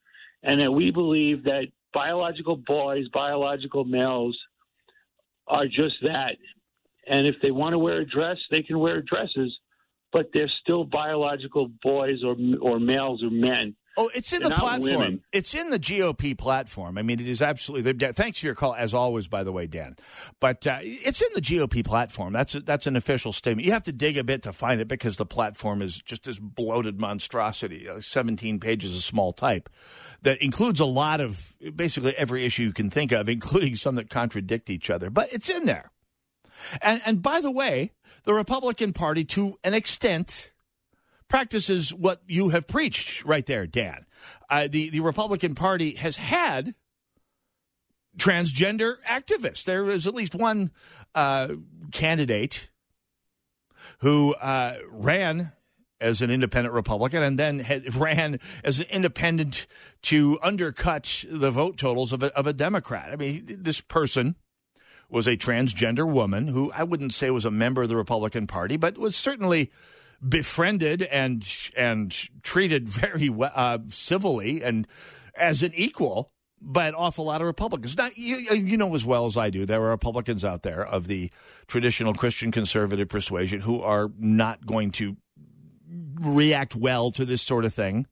and that we believe that biological boys, biological males are just that. And if they want to wear a dress, they can wear dresses but they're still biological boys or or males or men.
Oh, it's in
they're
the platform.
Women.
It's in the GOP platform. I mean, it is absolutely. Thanks for your call, as always, by the way, Dan. But uh, it's in the GOP platform. That's a, that's an official statement. You have to dig a bit to find it because the platform is just this bloated monstrosity, uh, seventeen pages of small type, that includes a lot of basically every issue you can think of, including some that contradict each other. But it's in there. And and by the way, the Republican Party, to an extent, practices what you have preached right there, Dan. Uh, the the Republican Party has had transgender activists. There is at least one uh, candidate who uh, ran as an independent Republican and then had, ran as an independent to undercut the vote totals of a, of a Democrat. I mean, this person was a transgender woman who I wouldn't say was a member of the Republican Party, but was certainly befriended and and treated very uh, civilly and as an equal by an awful lot of Republicans. Now, you, you know as well as I do, there are Republicans out there of the traditional Christian conservative persuasion who are not going to react well to this sort of thing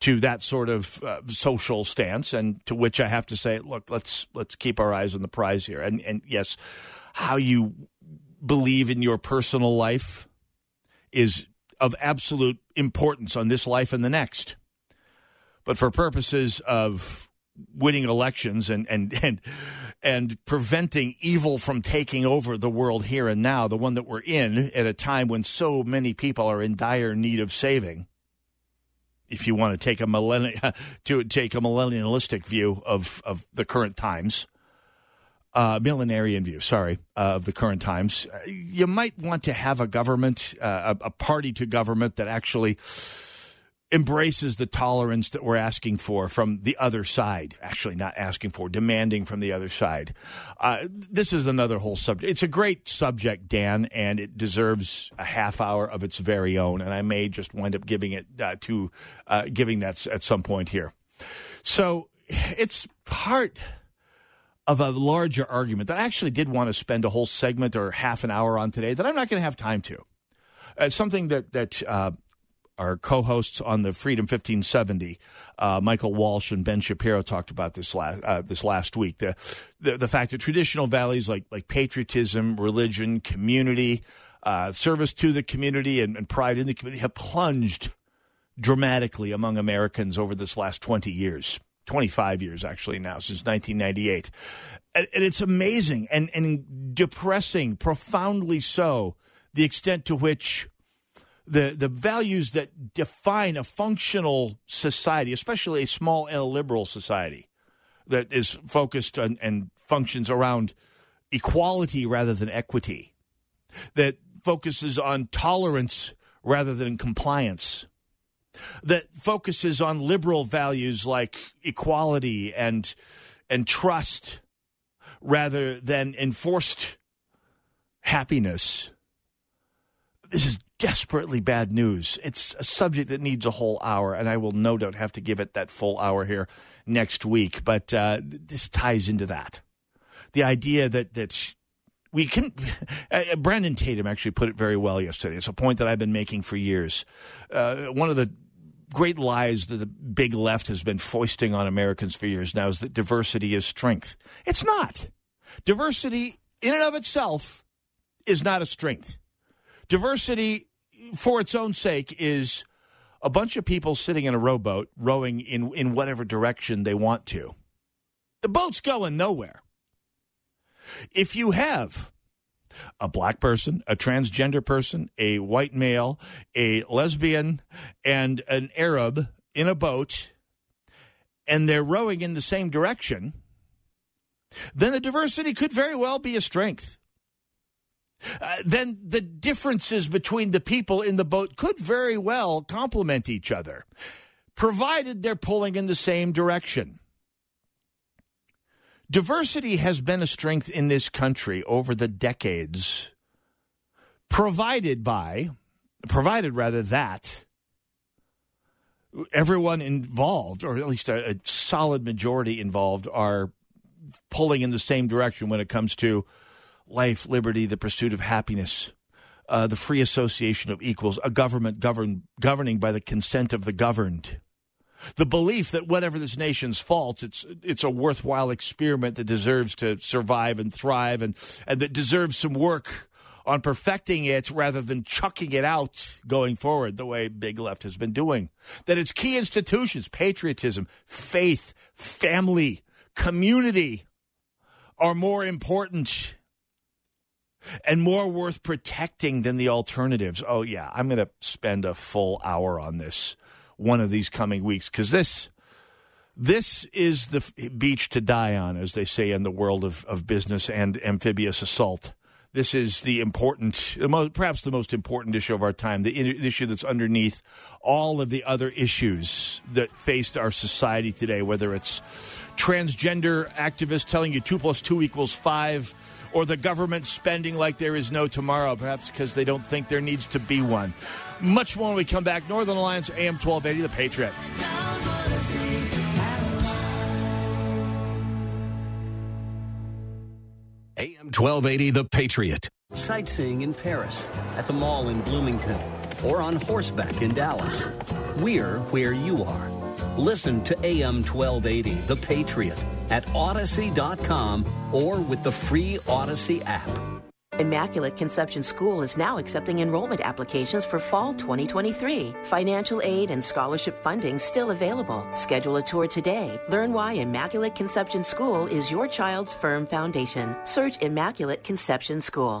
to that sort of uh, social stance, and to which I have to say, look, let's let's keep our eyes on the prize here. And and yes, how you believe in your personal life is of absolute importance on this life and the next. But for purposes of winning elections and and and and preventing evil from taking over the world here and now, the one that we're in at a time when so many people are in dire need of saving if you want to take a millenni- to take a millennialistic view of, of the current times, uh, millenarian view, sorry, uh, of the current times, you might want to have a government, uh, a, a party to government that actually embraces the tolerance that we're asking for from the other side. Actually, not asking for, demanding from the other side. Uh, this is another whole subject. It's a great subject, Dan, and it deserves a half hour of its very own. And I may just wind up giving it uh, to uh, giving that at some point here. So it's part of a larger argument that I actually did want to spend a whole segment or half an hour on today that I'm not going to have time to Uh, something that that uh, our co-hosts on the Freedom 1570, uh, Michael Walsh and Ben Shapiro talked about this last uh, this last week. The, the, the fact that traditional values like like patriotism, religion, community, uh, service to the community, and, and pride in the community have plunged dramatically among Americans over this last 20 years. 25 years actually now since 1998 and, it's amazing and, and depressing profoundly so the extent to which the the values that define a functional society, especially a small L liberal society that is focused on and functions around equality rather than equity, that focuses on tolerance rather than compliance, that focuses on liberal values like equality and and trust rather than enforced happiness. This is desperately bad news. It's a subject that needs a whole hour, and I will no doubt have to give it that full hour here next week. But uh, this ties into that. The idea that that we can. Uh, Brandon Tatum actually put it very well yesterday. It's a point that I've been making for years. Uh, one of the great lies that the big left has been foisting on Americans for years now is that diversity is strength. It's not. Diversity, in and of itself, is not a strength. Diversity, for its own sake, is a bunch of people sitting in a rowboat rowing in, in whatever direction they want to. The boat's going nowhere. If you have a black person, a transgender person, a white male, a lesbian, and an Arab in a boat, and they're rowing in the same direction, then the diversity could very well be a strength. Uh, then the differences between the people in the boat could very well complement each other, provided they're pulling in the same direction. Diversity has been a strength in this country over the decades, provided by, provided rather that everyone involved, or at least a, a solid majority involved, are pulling in the same direction when it comes to life, liberty, the pursuit of happiness, uh, the free association of equals, a government govern, governing by the consent of the governed. The belief that whatever this nation's faults, it's it's a worthwhile experiment that deserves to survive and thrive, and and that deserves some work on perfecting it rather than chucking it out going forward the way Big Left has been doing. That its key institutions, patriotism, faith, family, community, are more important and more worth protecting than the alternatives. Oh, yeah, I'm going to spend a full hour on this one of these coming weeks because this. This is the beach to die on, as they say in the world of, of business and amphibious assault. This is the important, perhaps the most important issue of our time, the issue that's underneath all of the other issues that faced our society today, whether it's transgender activists telling you two plus two equals five or the government spending like there is no tomorrow, perhaps because they don't think there needs to be one. Much more when we come back. Northern Alliance AM 1280, The Patriot.
AM 1280, The Patriot.
Sightseeing in Paris, at the mall in Bloomington, or on horseback in Dallas. We're where you are. Listen to AM 1280, The Patriot at Audacy.com or with the free Audacy app.
Immaculate Conception School is now accepting enrollment applications for fall 2023. Financial aid and scholarship funding still available. Schedule a tour today. Learn why Immaculate Conception School is your child's firm foundation. Search Immaculate Conception School.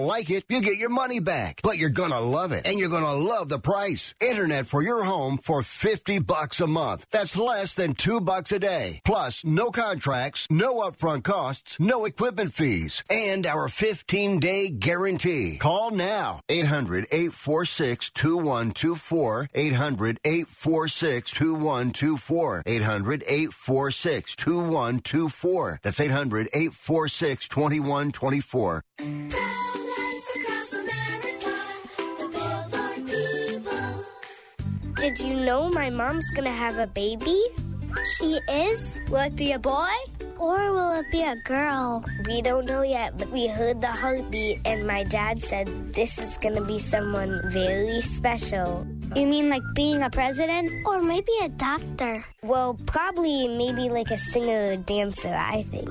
don't like it, you get your money back. But you're gonna love it, and you're gonna love the price. Internet for your home for 50 bucks a month. That's less than two bucks a day. Plus, no contracts, no upfront costs, no equipment fees, and our 15 day guarantee. Call now. 800 846 2124. 800 846 2124. 800 846 2124. That's 800 846 2124.
Did you know my mom's gonna have a baby? She is? Will it be a boy? Or will it be a girl? We don't know yet, but we heard the heartbeat, and my dad said this is gonna be someone very special. You mean like being a president? Or maybe a doctor? Well, probably maybe like a singer or dancer, I think.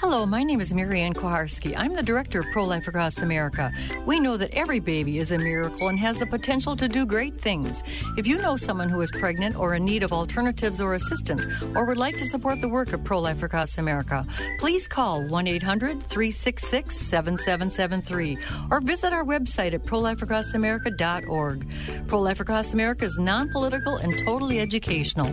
Hello, my name is Marianne Kuharski. I'm the director of Pro Life Across America. We know that every baby is a miracle and has the potential to do great things. If you know someone who is pregnant or in need of alternatives or assistance, or would like to support the work of Pro Life Across America, please call 1 800 366 7773 or visit our website at prolifeacrossamerica.org. Pro Life Across America is non political and totally educational.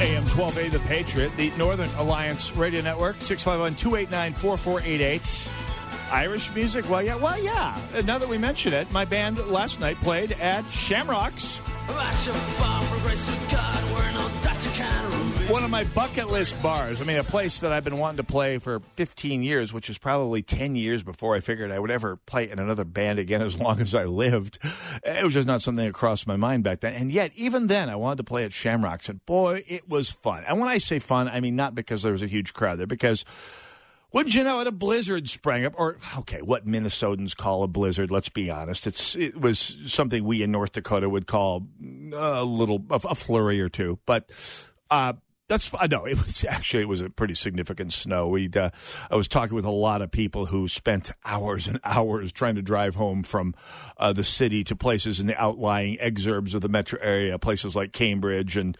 AM 12A, The Patriot, the Northern Alliance Radio Network, 651 289 4488. Irish music? Well, yeah. Well, yeah. Now that we mention it, my band last night played at Shamrocks. One of my bucket list bars. I mean, a place that I've been wanting to play for 15 years, which is probably 10 years before I figured I would ever play in another band again as long as I lived. It was just not something that crossed my mind back then. And yet, even then, I wanted to play at Shamrocks. And boy, it was fun. And when I say fun, I mean not because there was a huge crowd there, because wouldn't you know it, a blizzard sprang up. Or, okay, what Minnesotans call a blizzard, let's be honest. It's It was something we in North Dakota would call a little, a, a flurry or two. But, uh, that's I know it was actually it was a pretty significant snow. We uh, I was talking with a lot of people who spent hours and hours trying to drive home from uh, the city to places in the outlying exurbs of the metro area, places like Cambridge and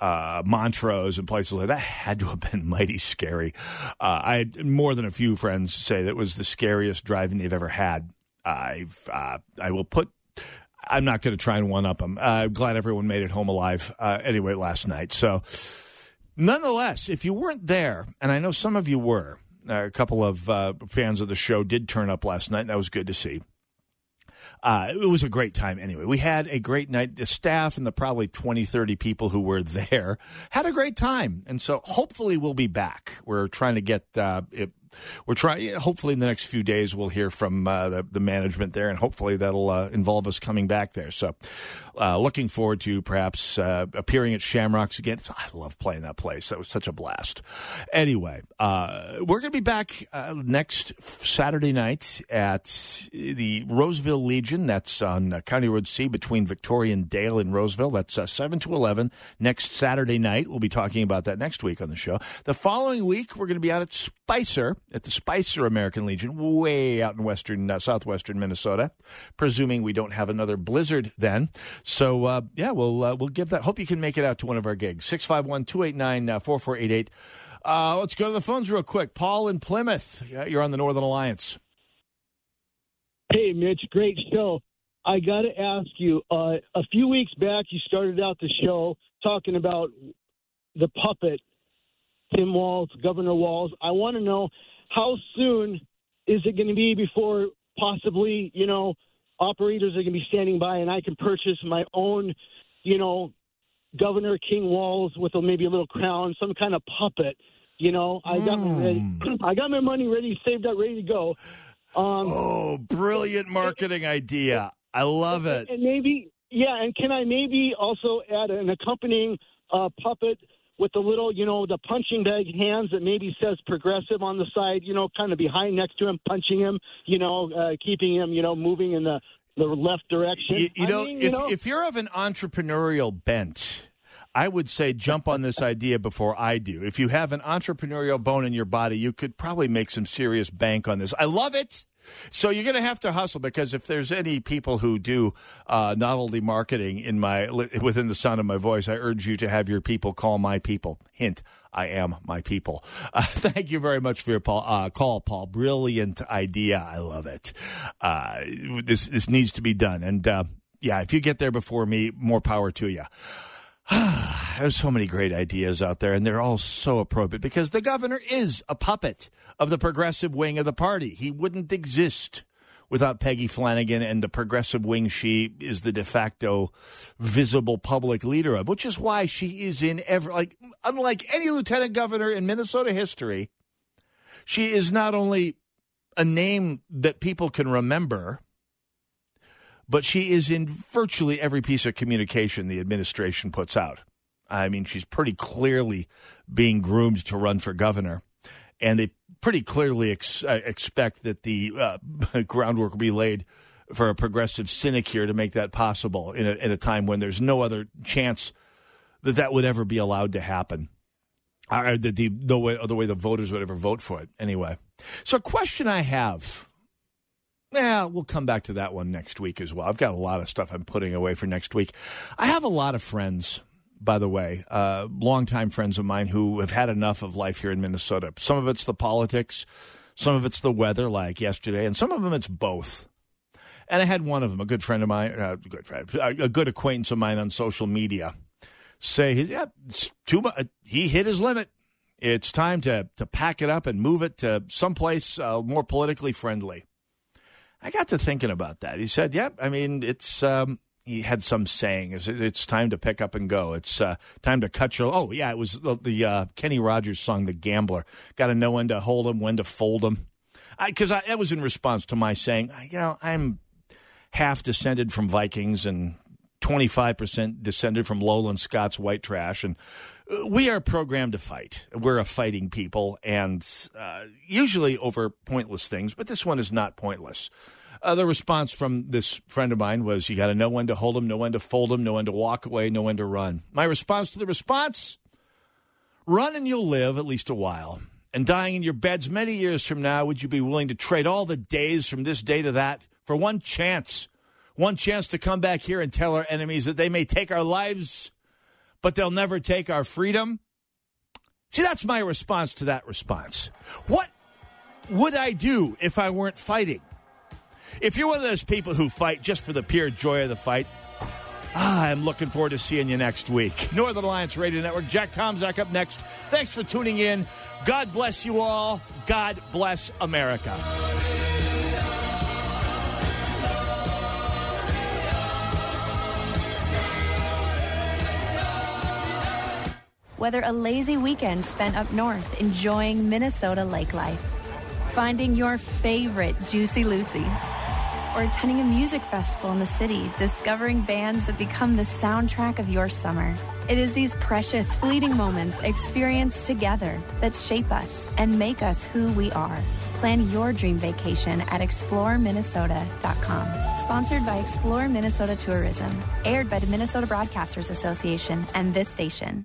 uh, Montrose and places like that had to have been mighty scary. Uh, I had more than a few friends say that was the scariest driving they've ever had. I've uh, I will put. I'm not going to try and one up them. I'm glad everyone made it home alive. Uh, anyway, last night. So, nonetheless, if you weren't there, and I know some of you were, uh, a couple of uh, fans of the show did turn up last night, and that was good to see. Uh, it was a great time anyway. We had a great night. The staff and the probably 20, 30 people who were there had a great time. And so hopefully we'll be back. We're trying to get uh, it we're trying. Hopefully, in the next few days, we'll hear from uh, the, the, management there, and hopefully that'll uh, involve us coming back there. So, uh, looking forward to perhaps uh, appearing at Shamrocks again. I love playing that place. That was such a blast. Anyway, uh, we're going to be back uh, next Saturday night at the Roseville Legion. That's on County Road C between Victoria and Dale in Roseville. That's seven to eleven next Saturday night. We'll be talking about that next week on the show. The following week, we're going to be out at Spicer at the Spicer American Legion, way out in western, uh, southwestern Minnesota. Presuming we don't have another blizzard then. So uh, yeah, we'll uh, we'll give that. Hope you can make it out to one of our gigs. 651-289-4488. Uh, let's go to the phones real quick. Paul in Plymouth, you're on the Northern Alliance.
Hey, Mitch, great show. I got to ask you. Uh, a few weeks back, you started out the show talking about the puppet Tim Walz, Governor Walz. I want to know how soon is it going to be before possibly, you know, operators are going to be standing by and I can purchase my own, you know, Governor King Walz with a, maybe a little crown, some kind of puppet. You know, I got mm. my ready, hmm. I got my money ready, saved up, ready to go.
Um, oh, brilliant marketing idea! I love it.
And maybe Yeah, and can I maybe also add an accompanying uh, puppet with the little, you know, the punching bag hands that maybe says progressive on the side, you know, kind of behind next to him, punching him, you know, uh, keeping him, you know, moving in the, the left direction.
You, you know,
mean,
if,
know,
if you're of an entrepreneurial bent, I would say jump on this idea before I do. If you have an entrepreneurial bone in your body, you could probably make some serious bank on this. I love it. So you're going to have to hustle because if there's any people who do uh, novelty marketing in my within the sound of my voice, I urge you to have your people call my people. Hint: I am my people. Uh, thank you very much for your Paul, uh, call, Paul. Brilliant idea. I love it. Uh, this this needs to be done, and uh, yeah, if you get there before me, more power to you. There's so many great ideas out there, and they're all so appropriate because the governor is a puppet of the progressive wing of the party. He wouldn't exist without Peggy Flanagan and the progressive wing she is the de facto visible public leader of, which is why she is in every, like, unlike any lieutenant governor in Minnesota history, she is not only a name that people can remember but she is in virtually every piece of communication the administration puts out. I mean, she's pretty clearly being groomed to run for governor, and they pretty clearly ex- uh, expect that the uh, groundwork will be laid for a progressive sinecure to make that possible in a, in a time when there's no other chance that that would ever be allowed to happen. Or the, the, the, way, or the way the voters would ever vote for it, anyway. So, a question I have yeah, we'll come back to that one next week as well. I've got a lot of stuff I'm putting away for next week. I have a lot of friends, by the way, uh, longtime friends of mine who have had enough of life here in Minnesota. Some of it's the politics, some of it's the weather, like yesterday, and some of them it's both. And I had one of them, a good friend of mine, uh, good friend, a good acquaintance of mine on social media, say, "Yeah, too much. He hit his limit. It's time to to pack it up and move it to someplace uh, more politically friendly." I got to thinking about that. He said, "Yep, yeah, I mean, it's." Um, he had some saying, "It's time to pick up and go. It's uh, time to cut your." Oh, yeah, it was the, the uh, Kenny Rogers song, "The Gambler." Got to know when to hold them, when to fold them. Because that was in response to my saying, you know, I'm half descended from Vikings and 25% descended from Lowland Scots white trash. And we are programmed to fight. We're a fighting people, and uh, usually over pointless things, but this one is not pointless. Uh, the response from this friend of mine was you got to know when to hold them, know when to fold them, know when to walk away, know when to run. My response to the response run and you'll live at least a while. And dying in your beds many years from now, would you be willing to trade all the days from this day to that for one chance? One chance to come back here and tell our enemies that they may take our lives but they'll never take our freedom? See, that's my response to that response. What would I do if I weren't fighting? If you're one of those people who fight just for the pure joy of the fight, ah, I'm looking forward to seeing you next week. Northern Alliance Radio Network, Jack Tomczak up next. Thanks for tuning in. God bless you all. God bless America.
Whether a lazy weekend spent up north enjoying Minnesota lake life, finding your favorite Juicy Lucy, or attending a music festival in the city, discovering bands that become the soundtrack of your summer. It is these precious, fleeting moments experienced together that shape us and make us who we are. Plan your dream vacation at exploreminnesota.com. Sponsored by Explore Minnesota Tourism. Aired by the Minnesota Broadcasters Association and this station.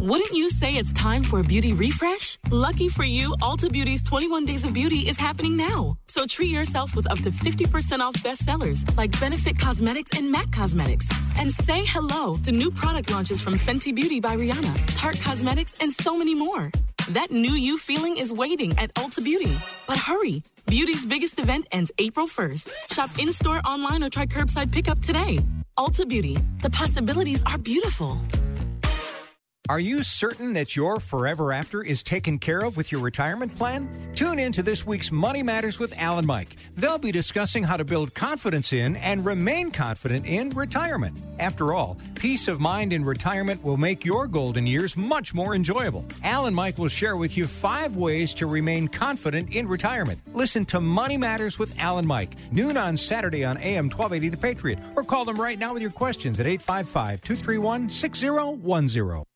Wouldn't you say it's time for a beauty refresh? Lucky for you, Ulta Beauty's 21 Days of Beauty is happening now. So treat yourself with up to 50% off bestsellers like Benefit Cosmetics and MAC Cosmetics. And say hello to new product launches from Fenty Beauty by Rihanna, Tarte Cosmetics, and so many more. That new you feeling is waiting at Ulta Beauty. But hurry, Beauty's biggest event ends April 1st. Shop in store, online, or try curbside pickup today. Ulta Beauty, the possibilities are beautiful.
Are you certain that your forever after is taken care of with your retirement plan? Tune in to this week's Money Matters with Alan Mike. They'll be discussing how to build confidence in and remain confident in retirement. After all, peace of mind in retirement will make your golden years much more enjoyable. Alan Mike will share with you five ways to remain confident in retirement. Listen to Money Matters with Alan Mike, noon on Saturday on AM 1280 The Patriot, or call them right now with your questions at 855 231 6010.